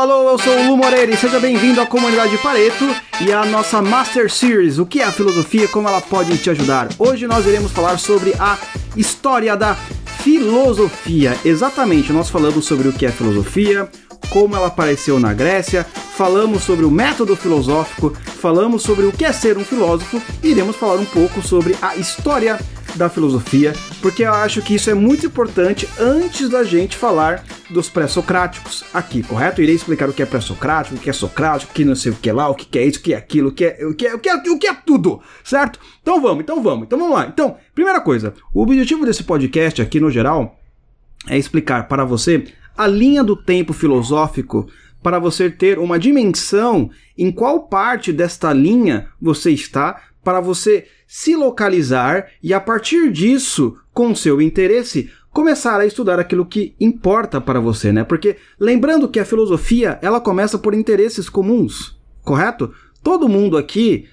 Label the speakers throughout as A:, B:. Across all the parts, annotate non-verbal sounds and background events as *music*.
A: alô, eu sou o Lu Moreira e seja bem-vindo à comunidade Pareto e à nossa Master Series, o que é a filosofia como ela pode te ajudar. Hoje nós iremos falar sobre a história da filosofia. Exatamente, nós falamos sobre o que é filosofia, como ela apareceu na Grécia, falamos sobre o método filosófico, falamos sobre o que é ser um filósofo e iremos falar um pouco sobre a história da filosofia, porque eu acho que isso é muito importante antes da gente falar dos pré-socráticos aqui, correto? Eu irei explicar o que é pré-socrático, o que é socrático, o que não sei o que lá, o que é isso, o que é aquilo, o que é, o que é, o que é, o que é tudo, certo? Então vamos, então vamos, então vamos lá. Então, primeira coisa, o objetivo desse podcast aqui no geral é explicar para você a linha do tempo filosófico para você ter uma dimensão em qual parte desta linha você está, para você se localizar e a partir disso, com seu interesse, começar a estudar aquilo que importa para você, né? Porque lembrando que a filosofia, ela começa por interesses comuns, correto? Todo mundo aqui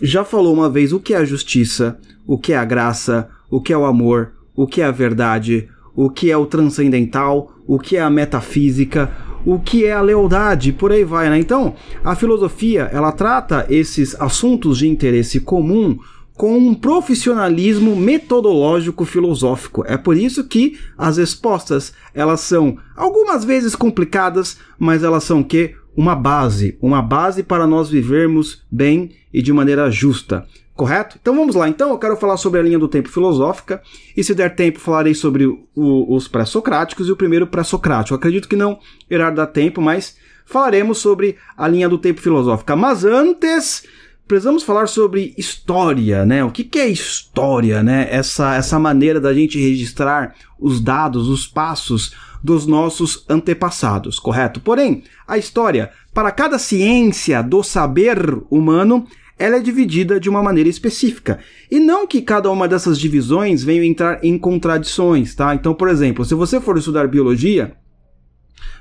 A: já falou uma vez o que é a justiça, o que é a graça, o que é o amor, o que é a verdade, o que é o transcendental, o que é a metafísica, o que é a lealdade, por aí vai, né? Então, a filosofia, ela trata esses assuntos de interesse comum com um profissionalismo metodológico filosófico. É por isso que as respostas, elas são algumas vezes complicadas, mas elas são que uma base, uma base para nós vivermos bem e de maneira justa. Correto? Então vamos lá. Então eu quero falar sobre a linha do tempo filosófica e se der tempo falarei sobre o, os pré-socráticos e o primeiro pré-socrático. Acredito que não irá dar tempo, mas falaremos sobre a linha do tempo filosófica. Mas antes precisamos falar sobre história, né? O que, que é história, né? Essa, essa maneira da gente registrar os dados, os passos dos nossos antepassados, correto? Porém, a história, para cada ciência do saber humano, ela é dividida de uma maneira específica. E não que cada uma dessas divisões venha entrar em contradições, tá? Então, por exemplo, se você for estudar biologia,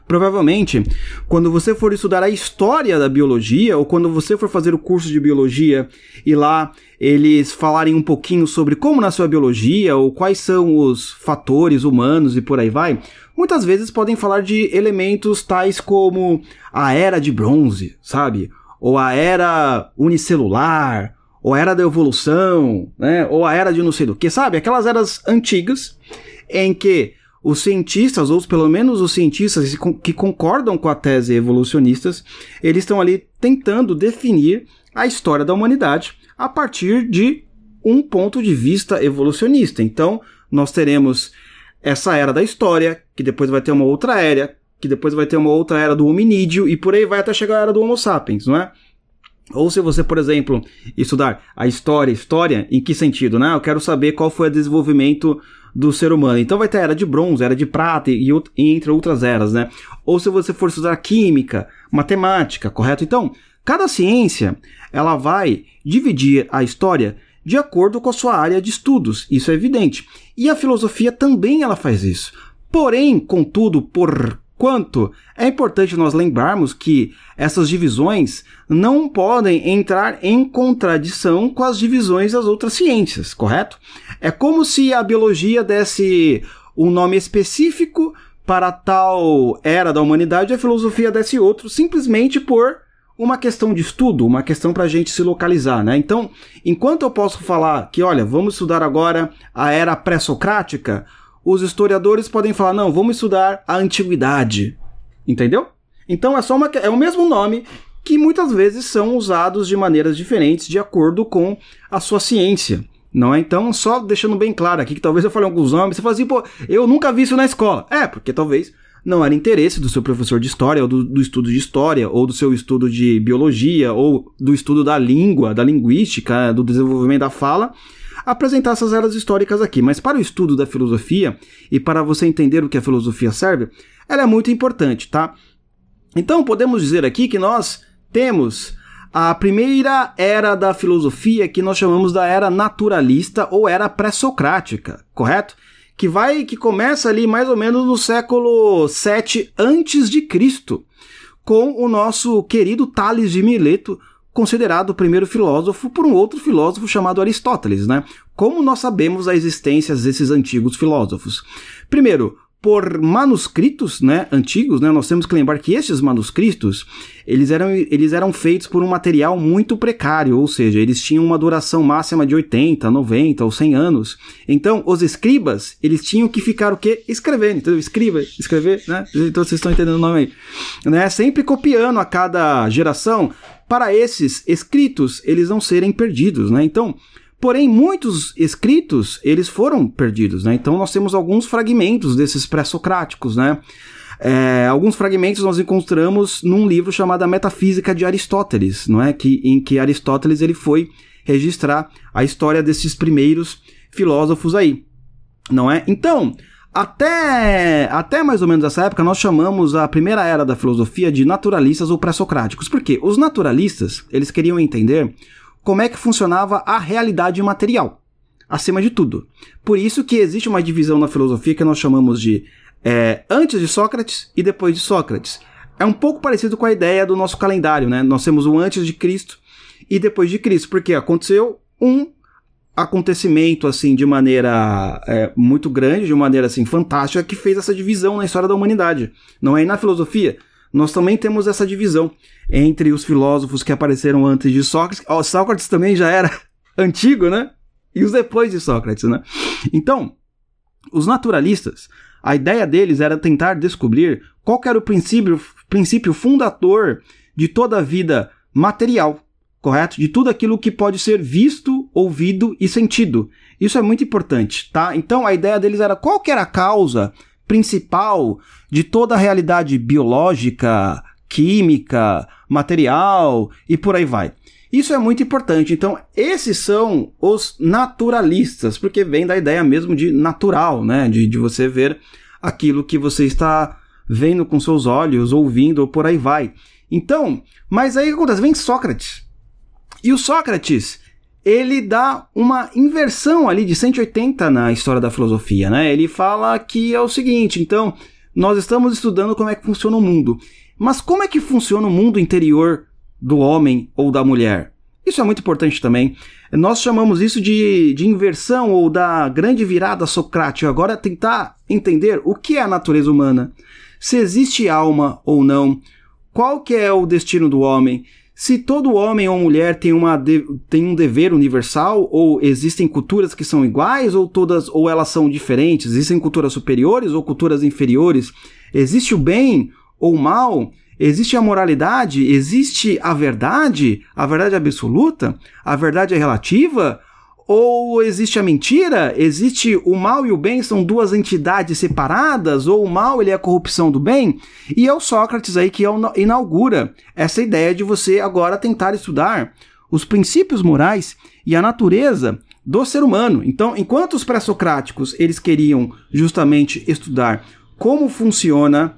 A: Provavelmente, quando você for estudar a história da biologia, ou quando você for fazer o curso de biologia e lá eles falarem um pouquinho sobre como nasceu a biologia, ou quais são os fatores humanos e por aí vai, muitas vezes podem falar de elementos tais como a era de bronze, sabe? Ou a era unicelular, ou a era da evolução, né? ou a era de não sei do que, sabe? Aquelas eras antigas em que os cientistas, ou pelo menos os cientistas que concordam com a tese evolucionistas, eles estão ali tentando definir a história da humanidade a partir de um ponto de vista evolucionista. Então, nós teremos essa era da história, que depois vai ter uma outra era, que depois vai ter uma outra era do hominídeo e por aí vai até chegar a era do Homo sapiens, não é? Ou se você, por exemplo, estudar a história, história, em que sentido, né? Eu quero saber qual foi o desenvolvimento do ser humano. Então vai ter a era de bronze, era de prata e, e entre outras eras, né? Ou se você for estudar química, matemática, correto? Então, cada ciência, ela vai dividir a história de acordo com a sua área de estudos, isso é evidente. E a filosofia também ela faz isso. Porém, contudo, por Quanto é importante nós lembrarmos que essas divisões não podem entrar em contradição com as divisões das outras ciências, correto? É como se a biologia desse um nome específico para tal era da humanidade e a filosofia desse outro, simplesmente por uma questão de estudo, uma questão para a gente se localizar, né? Então, enquanto eu posso falar que, olha, vamos estudar agora a era pré-socrática, os historiadores podem falar, não, vamos estudar a antiguidade. Entendeu? Então é só uma, é o mesmo nome que muitas vezes são usados de maneiras diferentes de acordo com a sua ciência. Não é? Então, só deixando bem claro aqui que talvez eu fale alguns nomes, você fala assim, pô, eu nunca vi isso na escola. É, porque talvez não era interesse do seu professor de história, ou do, do, estudo de história, ou do seu estudo de biologia, ou do estudo da língua, da linguística, do desenvolvimento da fala, apresentar essas eras históricas aqui, mas para o estudo da filosofia e para você entender o que a filosofia serve, ela é muito importante, tá? Então podemos dizer aqui que nós temos a primeira era da filosofia que nós chamamos da era naturalista ou era pré-socrática, correto? Que vai que começa ali mais ou menos no século 7 antes de Cristo, com o nosso querido Tales de Mileto, considerado o primeiro filósofo por um outro filósofo chamado Aristóteles, né? Como nós sabemos a existência desses antigos filósofos? Primeiro, por manuscritos, né, antigos, né, nós temos que lembrar que esses manuscritos, eles eram, eles eram feitos por um material muito precário, ou seja, eles tinham uma duração máxima de 80, 90 ou 100 anos. Então, os escribas, eles tinham que ficar o quê? Escrevendo, entendeu? Escriba, escrever, né? Então vocês estão entendendo o nome aí. Né? Sempre copiando a cada geração para esses escritos eles não serem perdidos, né? Então, Porém, muitos escritos, eles foram perdidos, né? Então nós temos alguns fragmentos desses pré-socráticos, né? É, alguns fragmentos nós encontramos num livro chamado Metafísica de Aristóteles, não é? Que, em que Aristóteles ele foi registrar a história desses primeiros filósofos aí, não é? Então, até, até mais ou menos essa época, nós chamamos a primeira era da filosofia de naturalistas ou pré-socráticos. Por quê? Os naturalistas, eles queriam entender como é que funcionava a realidade material, acima de tudo. Por isso que existe uma divisão na filosofia que nós chamamos de é, antes de Sócrates e depois de Sócrates. É um pouco parecido com a ideia do nosso calendário, né? Nós temos o antes de Cristo e depois de Cristo, porque aconteceu um acontecimento assim de maneira é, muito grande, de maneira assim fantástica que fez essa divisão na história da humanidade. Não é e na filosofia nós também temos essa divisão entre os filósofos que apareceram antes de Sócrates. Oh, Sócrates também já era *laughs* antigo, né? E os depois de Sócrates, né? Então, os naturalistas, a ideia deles era tentar descobrir qual era o princípio, princípio fundador de toda a vida material, correto? De tudo aquilo que pode ser visto, ouvido e sentido. Isso é muito importante, tá? Então a ideia deles era qual era a causa principal de toda a realidade biológica, química, material e por aí vai. Isso é muito importante. Então, esses são os naturalistas, porque vem da ideia mesmo de natural, né? De, de você ver aquilo que você está vendo com seus olhos, ouvindo, ou por aí vai. Então, mas aí o que acontece? Vem Sócrates. E o Sócrates, ele dá uma inversão ali de 180 na história da filosofia, né? Ele fala que é o seguinte, então, nós estamos estudando como é que funciona o mundo. Mas como é que funciona o mundo interior do homem ou da mulher? Isso é muito importante também. Nós chamamos isso de, de inversão ou da grande virada socrática. Agora, tentar entender o que é a natureza humana, se existe alma ou não, qual que é o destino do homem, se todo homem ou mulher tem, uma de, tem um dever universal, ou existem culturas que são iguais, ou todas, ou elas são diferentes, existem culturas superiores ou culturas inferiores, existe o bem ou o mal, existe a moralidade, existe a verdade, a verdade absoluta, a verdade é relativa, ou existe a mentira? Existe o mal e o bem são duas entidades separadas? Ou o mal ele é a corrupção do bem? E é o Sócrates aí que inaugura essa ideia de você agora tentar estudar os princípios morais e a natureza do ser humano. Então, enquanto os pré-socráticos eles queriam justamente estudar como funciona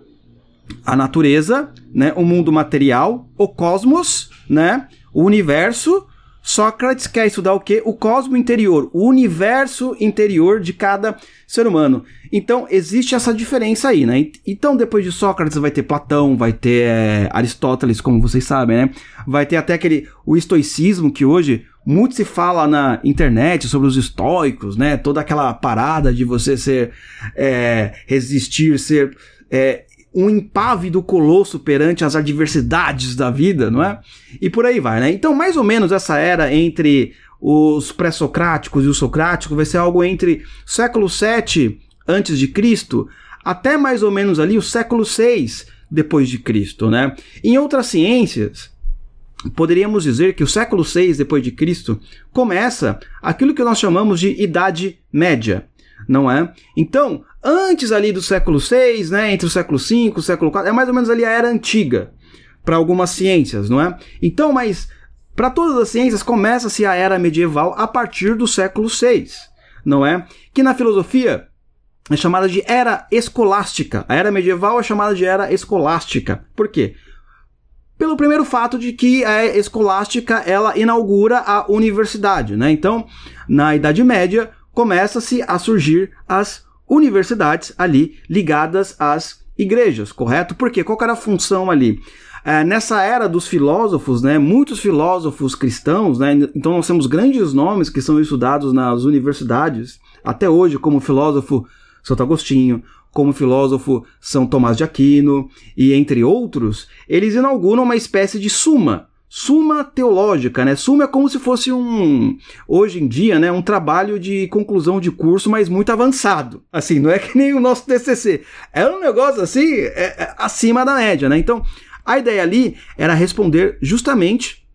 A: a natureza, né, o mundo material, o cosmos, né, o universo, Sócrates quer estudar o quê? O cosmo interior, o universo interior de cada ser humano. Então, existe essa diferença aí, né? Então, depois de Sócrates, vai ter Platão, vai ter é, Aristóteles, como vocês sabem, né? Vai ter até aquele, o estoicismo, que hoje muito se fala na internet sobre os estoicos, né? Toda aquela parada de você ser, é, resistir, ser é, um impávido colosso perante as adversidades da vida, não é? E por aí vai, né? Então, mais ou menos essa era entre os pré-socráticos e os socráticos vai ser algo entre século 7 antes de Cristo até mais ou menos ali o século 6 depois de Cristo, né? Em outras ciências, poderíamos dizer que o século 6 depois de Cristo começa aquilo que nós chamamos de Idade Média, não é? Então, antes ali do século VI, né, entre o século V o século IV, é mais ou menos ali a era antiga para algumas ciências, não é? Então, mas para todas as ciências começa-se a era medieval a partir do século VI, não é? Que na filosofia é chamada de era escolástica. A era medieval é chamada de era escolástica. Por quê? Pelo primeiro fato de que a escolástica ela inaugura a universidade, né? Então, na Idade Média, começa-se a surgir as universidades ali ligadas às igrejas, correto? Porque qual era a função ali? É, nessa era dos filósofos, né, muitos filósofos cristãos, né, então nós temos grandes nomes que são estudados nas universidades, até hoje, como o filósofo Santo Agostinho, como o filósofo São Tomás de Aquino e entre outros, eles inauguram uma espécie de suma, suma teológica, né? Suma é como se fosse um, hoje em dia, né, um trabalho de conclusão de curso, mas muito avançado. Assim, não é que nem o nosso TCC. É um negócio assim, é, é acima da média, né? Então, a ideia ali era responder justamente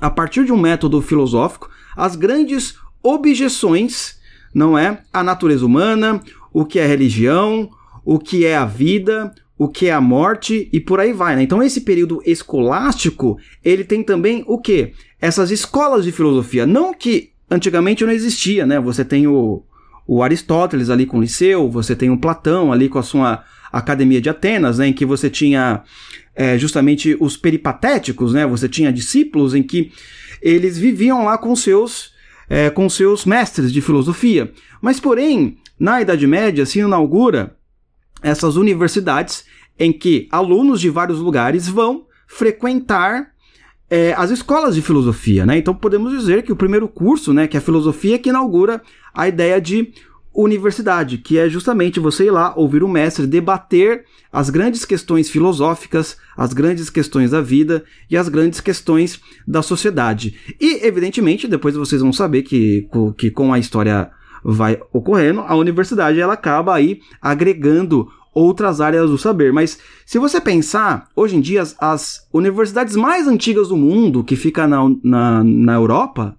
A: a partir de um método filosófico as grandes objeções, não é, à natureza humana, o que é religião, o que é a vida, o que é a morte e por aí vai, né? Então esse período escolástico, ele tem também o que? Essas escolas de filosofia, não que antigamente não existia, né? Você tem o, o Aristóteles ali com o Liceu, você tem o Platão ali com a sua Academia de Atenas, né? Em que você tinha é, justamente os peripatéticos, né? Você tinha discípulos em que eles viviam lá com seus é, com seus mestres de filosofia. Mas porém, na Idade Média se inaugura essas universidades em que alunos de vários lugares vão frequentar é, as escolas de filosofia, né? Então podemos dizer que o primeiro curso, né, que é a filosofia, que inaugura a ideia de universidade, que é justamente você ir lá ouvir o mestre debater as grandes questões filosóficas, as grandes questões da vida e as grandes questões da sociedade. E, evidentemente, depois vocês vão saber que, que com a história vai ocorrendo, a universidade ela acaba aí agregando outras áreas do saber. Mas se você pensar, hoje em dia as, as universidades mais antigas do mundo, que fica na, na, na, Europa,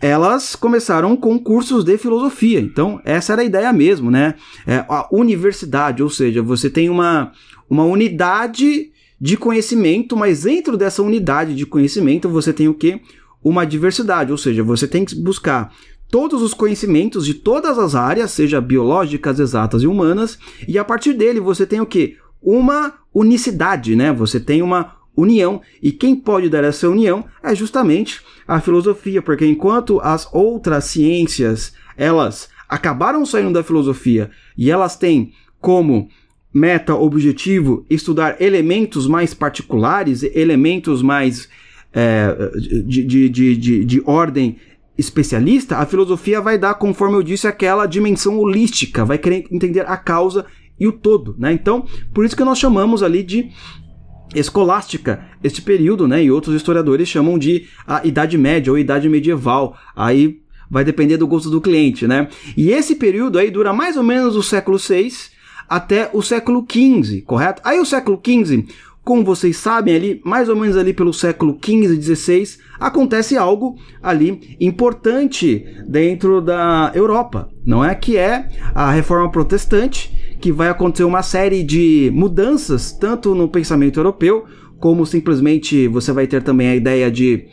A: elas começaram com cursos de filosofia. Então, essa era a ideia mesmo, né? É, a universidade, ou seja, você tem uma, uma unidade de conhecimento, mas dentro dessa unidade de conhecimento você tem o que? Uma diversidade, ou seja, você tem que buscar todos os conhecimentos de todas as áreas, seja biológicas, exatas e humanas, e a partir dele você tem o que? Uma unicidade, né? Você tem uma união, e quem pode dar essa união é justamente a filosofia, porque enquanto as outras ciências, elas acabaram saindo da filosofia e elas têm como meta objetivo estudar elementos mais particulares, elementos mais é, de, de, de, de, de ordem especialista, a filosofia vai dar, conforme eu disse, aquela dimensão holística, vai querer entender a causa e o todo, né? Então, por isso que nós chamamos ali de escolástica este período, né? E outros historiadores chamam de a Idade Média ou Idade Medieval. Aí vai depender do gosto do cliente, né? E esse período aí dura mais ou menos o século VI até o século XV, correto? Aí o século XV como vocês sabem, ali, mais ou menos ali pelo século XV, XVI, acontece algo ali importante dentro da Europa, não é? Que é a reforma protestante, que vai acontecer uma série de mudanças, tanto no pensamento europeu, como simplesmente você vai ter também a ideia de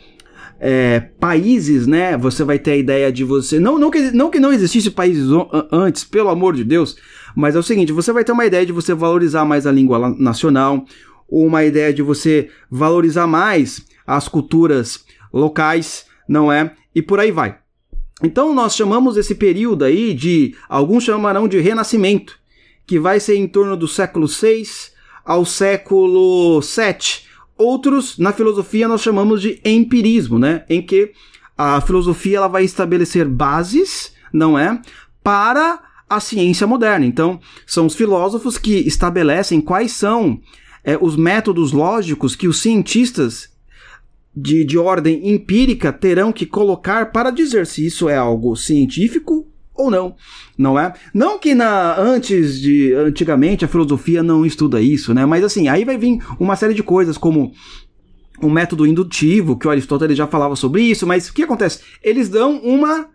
A: é, países, né? Você vai ter a ideia de você. Não, não, que, não que não existisse países antes, pelo amor de Deus, mas é o seguinte: você vai ter uma ideia de você valorizar mais a língua nacional, ou uma ideia de você valorizar mais as culturas locais, não é? E por aí vai. Então nós chamamos esse período aí de, alguns chamarão de renascimento, que vai ser em torno do século 6 ao século 7. Outros, na filosofia, nós chamamos de empirismo, né? Em que a filosofia ela vai estabelecer bases, não é? Para a ciência moderna. Então, são os filósofos que estabelecem quais são é, os métodos lógicos que os cientistas de, de ordem empírica terão que colocar para dizer se isso é algo científico ou não, não é? Não que na antes de antigamente a filosofia não estuda isso, né? Mas assim, aí vai vir uma série de coisas como o método indutivo, que o Aristóteles já falava sobre isso, mas o que acontece? Eles dão uma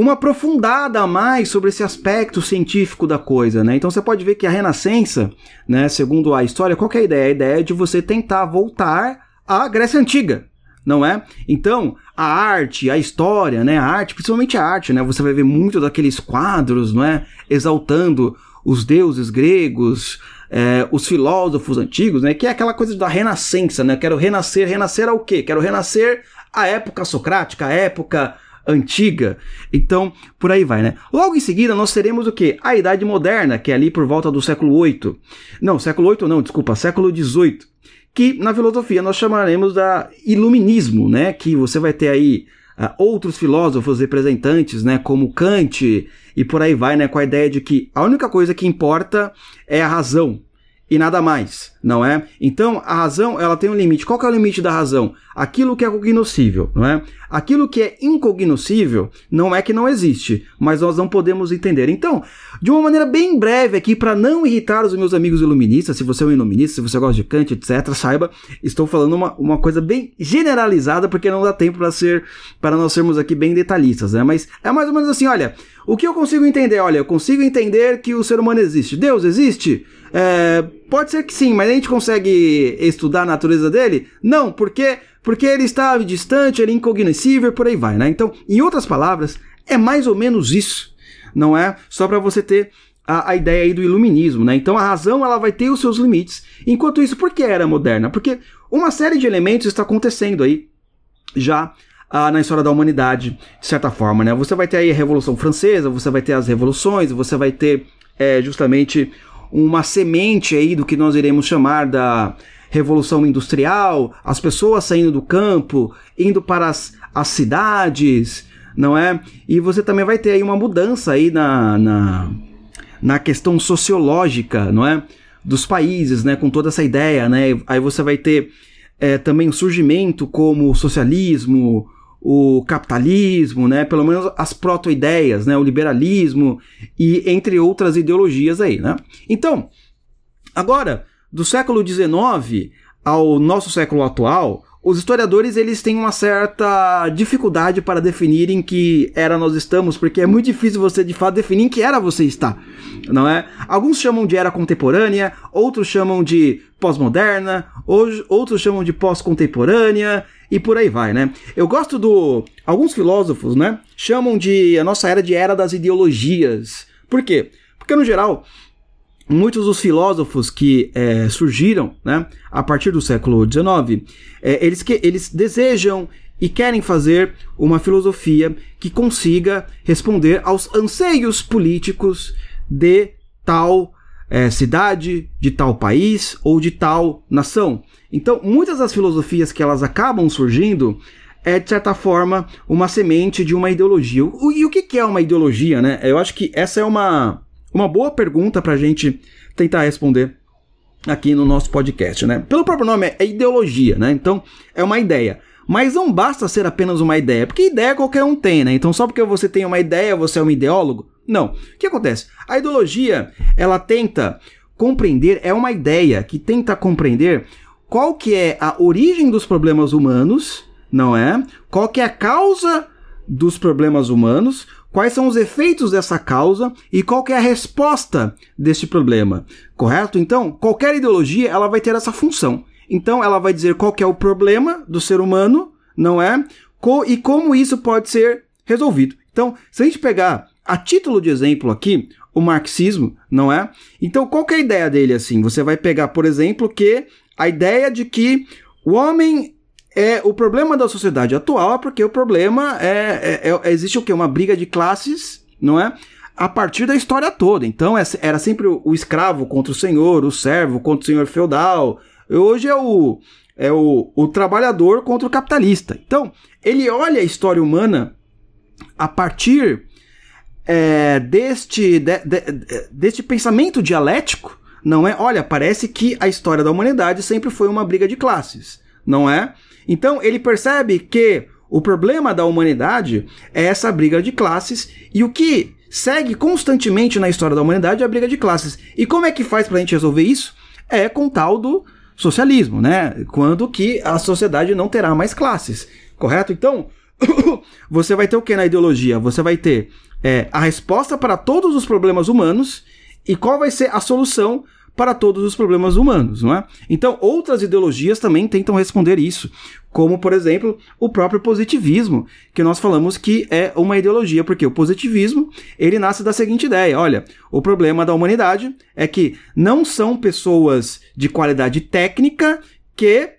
A: uma aprofundada a mais sobre esse aspecto científico da coisa, né? Então você pode ver que a Renascença, né, segundo a história, qual é a ideia? A ideia é de você tentar voltar à Grécia Antiga, não é? Então, a arte, a história, né, a arte, principalmente a arte, né, você vai ver muito daqueles quadros, não é, exaltando os deuses gregos, é, os filósofos antigos, né, que é aquela coisa da renascença, né, quero renascer, renascer ao quê? Quero renascer à época socrática, à época antiga. Então, por aí vai, né? Logo em seguida, nós teremos o que? A Idade Moderna, que é ali por volta do século 8. Não, século 8 não, desculpa, século 18. Que na filosofia nós chamaremos da iluminismo, né? Que você vai ter aí uh, outros filósofos representantes, né, como Kant e por aí vai, né, com a ideia de que a única coisa que importa é a razão, e nada mais, não é? Então, a razão, ela tem um limite. Qual que é o limite da razão? Aquilo que é cognoscível, não é? Aquilo que é incognoscível não é que não existe, mas nós não podemos entender. Então, de uma maneira bem breve aqui, para não irritar os meus amigos iluministas, se você é um iluminista, se você gosta de Kant, etc., saiba, estou falando uma, uma coisa bem generalizada, porque não dá tempo para ser, para nós sermos aqui bem detalhistas, né? Mas é mais ou menos assim, olha, o que eu consigo entender? Olha, eu consigo entender que o ser humano existe. Deus existe? É, pode ser que sim, mas a gente consegue estudar a natureza dele? Não, porque porque ele está distante, ele é incognoscível, por aí vai, né? Então, em outras palavras, é mais ou menos isso, não é? Só para você ter a, a, ideia aí do iluminismo, né? Então a razão ela vai ter os seus limites. Enquanto isso, por que era moderna? Porque uma série de elementos está acontecendo aí já ah, na história da humanidade, de certa forma, né? Você vai ter aí a Revolução Francesa, você vai ter as revoluções, você vai ter é, justamente uma semente aí do que nós iremos chamar da revolução industrial, as pessoas saindo do campo, indo para as, as cidades, não é? E você também vai ter aí uma mudança aí na, na, na questão sociológica, não é? Dos países, né? Com toda essa ideia, né? Aí você vai ter é, também o surgimento como socialismo, o capitalismo, né? Pelo menos as proto-ideias, né? O liberalismo e entre outras ideologias aí, né? Então, agora, do século XIX ao nosso século atual, os historiadores eles têm uma certa dificuldade para definir em que era nós estamos, porque é muito difícil você de fato definir em que era você está, não é? Alguns chamam de era contemporânea, outros chamam de pós-moderna, outros chamam de pós-contemporânea e por aí vai, né? Eu gosto do alguns filósofos, né, chamam de a nossa era de era das ideologias. Por quê? Porque no geral muitos dos filósofos que é, surgiram né, a partir do século XIX, é, eles, que, eles desejam e querem fazer uma filosofia que consiga responder aos anseios políticos de tal é, cidade, de tal país ou de tal nação. Então, muitas das filosofias que elas acabam surgindo é, de certa forma, uma semente de uma ideologia. e o que é uma ideologia, né? Eu acho que essa é uma, uma boa pergunta para a gente tentar responder aqui no nosso podcast, né? Pelo próprio nome é ideologia, né? Então é uma ideia. Mas não basta ser apenas uma ideia, porque ideia qualquer um tem, né? Então só porque você tem uma ideia, você é um ideólogo? Não. O que acontece? A ideologia, ela tenta compreender, é uma ideia que tenta compreender qual que é a origem dos problemas humanos, não é? Qual que é a causa dos problemas humanos, quais são os efeitos dessa causa e qual é a resposta desse problema, correto? Então, qualquer ideologia ela vai ter essa função. Então, ela vai dizer qual é o problema do ser humano, não é? e como isso pode ser resolvido. Então, se a gente pegar a título de exemplo aqui, o marxismo, não é? Então, qual é a ideia dele assim? Você vai pegar, por exemplo, que a ideia de que o homem é o problema da sociedade atual é porque o problema é, é, é existe o que uma briga de classes, não é? A partir da história toda. Então é, era sempre o, o, escravo contra o senhor, o servo contra o senhor feudal. Hoje é o é o, o trabalhador contra o capitalista. Então ele olha a história humana a partir é, deste de, de, deste pensamento dialético, não é? Olha, parece que a história da humanidade sempre foi uma briga de classes, não é? Então ele percebe que o problema da humanidade é essa briga de classes e o que segue constantemente na história da humanidade é a briga de classes. E como é que faz para a gente resolver isso? É com tal do socialismo, né? Quando que a sociedade não terá mais classes, correto? Então, *coughs* você vai ter o que na ideologia? Você vai ter é, a resposta para todos os problemas humanos e qual vai ser a solução para todos os problemas humanos, não é? Então, outras ideologias também tentam responder isso, como, por exemplo, o próprio positivismo, que nós falamos que é uma ideologia, porque o positivismo, ele nasce da seguinte ideia, olha, o problema da humanidade é que não são pessoas de qualidade técnica que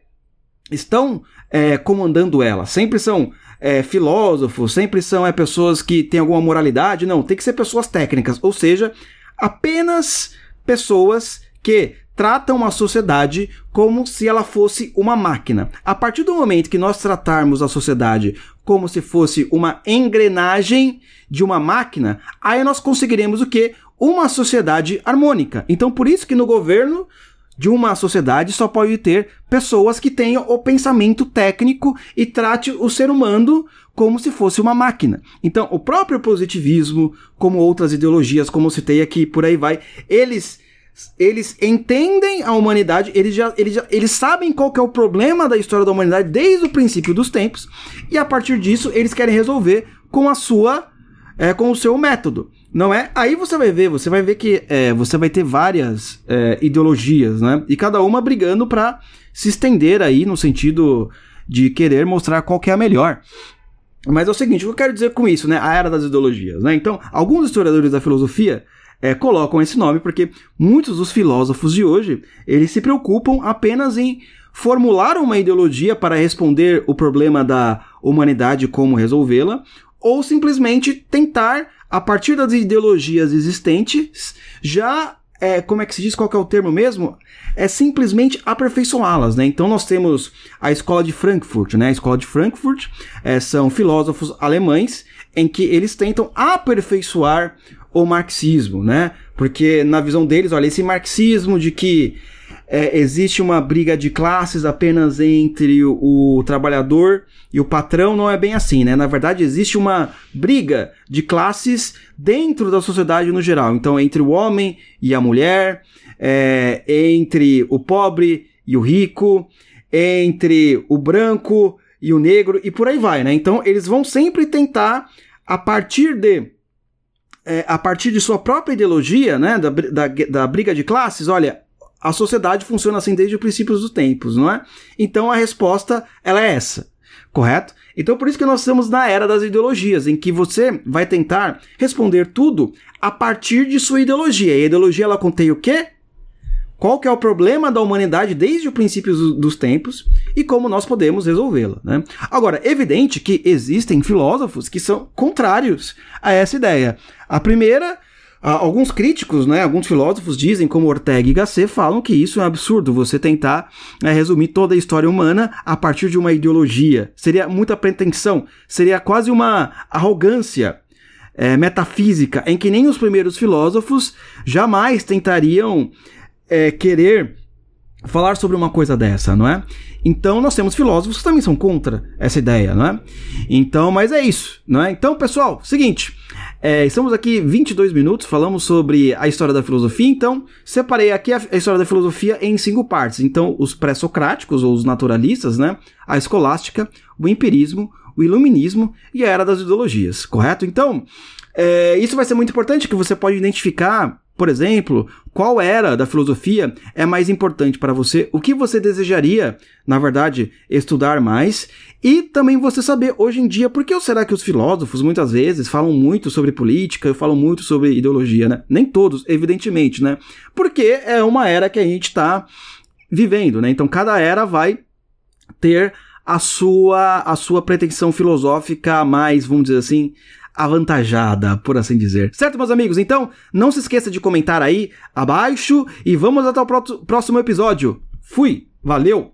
A: estão é, comandando ela, sempre são é, filósofos, sempre são é, pessoas que têm alguma moralidade, não, tem que ser pessoas técnicas, ou seja, apenas pessoas que tratam a sociedade como se ela fosse uma máquina. A partir do momento que nós tratarmos a sociedade como se fosse uma engrenagem de uma máquina, aí nós conseguiremos o que? Uma sociedade harmônica. Então, por isso que no governo de uma sociedade só pode ter pessoas que tenham o pensamento técnico e trate o ser humano como se fosse uma máquina. Então, o próprio positivismo, como outras ideologias, como citei aqui, por aí vai, eles eles entendem a humanidade, eles já, eles já eles sabem qual que é o problema da história da humanidade desde o princípio dos tempos, e a partir disso eles querem resolver com a sua é, com o seu método. Não é? Aí você vai ver, você vai ver que é, você vai ter várias é, ideologias, né? E cada uma brigando para se estender aí no sentido de querer mostrar qual que é a melhor. Mas é o seguinte, o que eu quero dizer com isso, né? A era das ideologias, né? Então, alguns historiadores da filosofia é, colocam esse nome porque muitos dos filósofos de hoje eles se preocupam apenas em formular uma ideologia para responder o problema da humanidade como resolvê-la ou simplesmente tentar a partir das ideologias existentes, já é, como é que se diz, qual é o termo mesmo? É simplesmente aperfeiçoá-las, né? Então nós temos a escola de Frankfurt, né? A escola de Frankfurt é, são filósofos alemães em que eles tentam aperfeiçoar o marxismo, né? Porque na visão deles, olha, esse marxismo de que é, existe uma briga de classes apenas entre o, o, trabalhador e o patrão, não é bem assim, né? Na verdade, existe uma briga de classes dentro da sociedade no geral. Então, entre o homem e a mulher, é, entre o pobre e o rico, entre o branco e o negro, e por aí vai, né? Então, eles vão sempre tentar, a partir de. É, a partir de sua própria ideologia, né, da, da, da briga de classes, olha, a sociedade funciona assim desde o princípio dos tempos, não é? Então a resposta ela é essa, correto? Então por isso que nós estamos na era das ideologias, em que você vai tentar responder tudo a partir de sua ideologia. E a ideologia ela contém o quê? Qual que é o problema da humanidade desde o princípio dos tempos e como nós podemos resolvê-la, né? Agora, evidente que existem filósofos que são contrários a essa ideia. A primeira alguns críticos, né, alguns filósofos dizem, como Ortega e Gasset, falam que isso é um absurdo, você tentar é, resumir toda a história humana a partir de uma ideologia. Seria muita pretensão, seria quase uma arrogância é, metafísica, em que nem os primeiros filósofos jamais tentariam é, querer falar sobre uma coisa dessa, não é? Então nós temos filósofos que também são contra essa ideia, não é? Então, mas é isso, não é? Então, pessoal, seguinte, é, estamos aqui 22 minutos, falamos sobre a história da filosofia, então separei aqui a, a história da filosofia em cinco partes. Então, os pré-socráticos ou os naturalistas, né? A escolástica, o empirismo, o iluminismo e a era das ideologias, correto? Então, é, isso vai ser muito importante que você pode identificar por exemplo, qual era da filosofia é mais importante para você? O que você desejaria, na verdade, estudar mais? E também você saber hoje em dia por que será que os filósofos muitas vezes falam muito sobre política, falam muito sobre ideologia, né? Nem todos, evidentemente, né? Porque é uma era que a gente está vivendo, né? Então cada era vai ter a sua a sua pretensão filosófica mais, vamos dizer assim, avantajada, por assim dizer. Certo, meus amigos? Então, não se esqueça de comentar aí abaixo e vamos até o próximo episódio. Fui, valeu!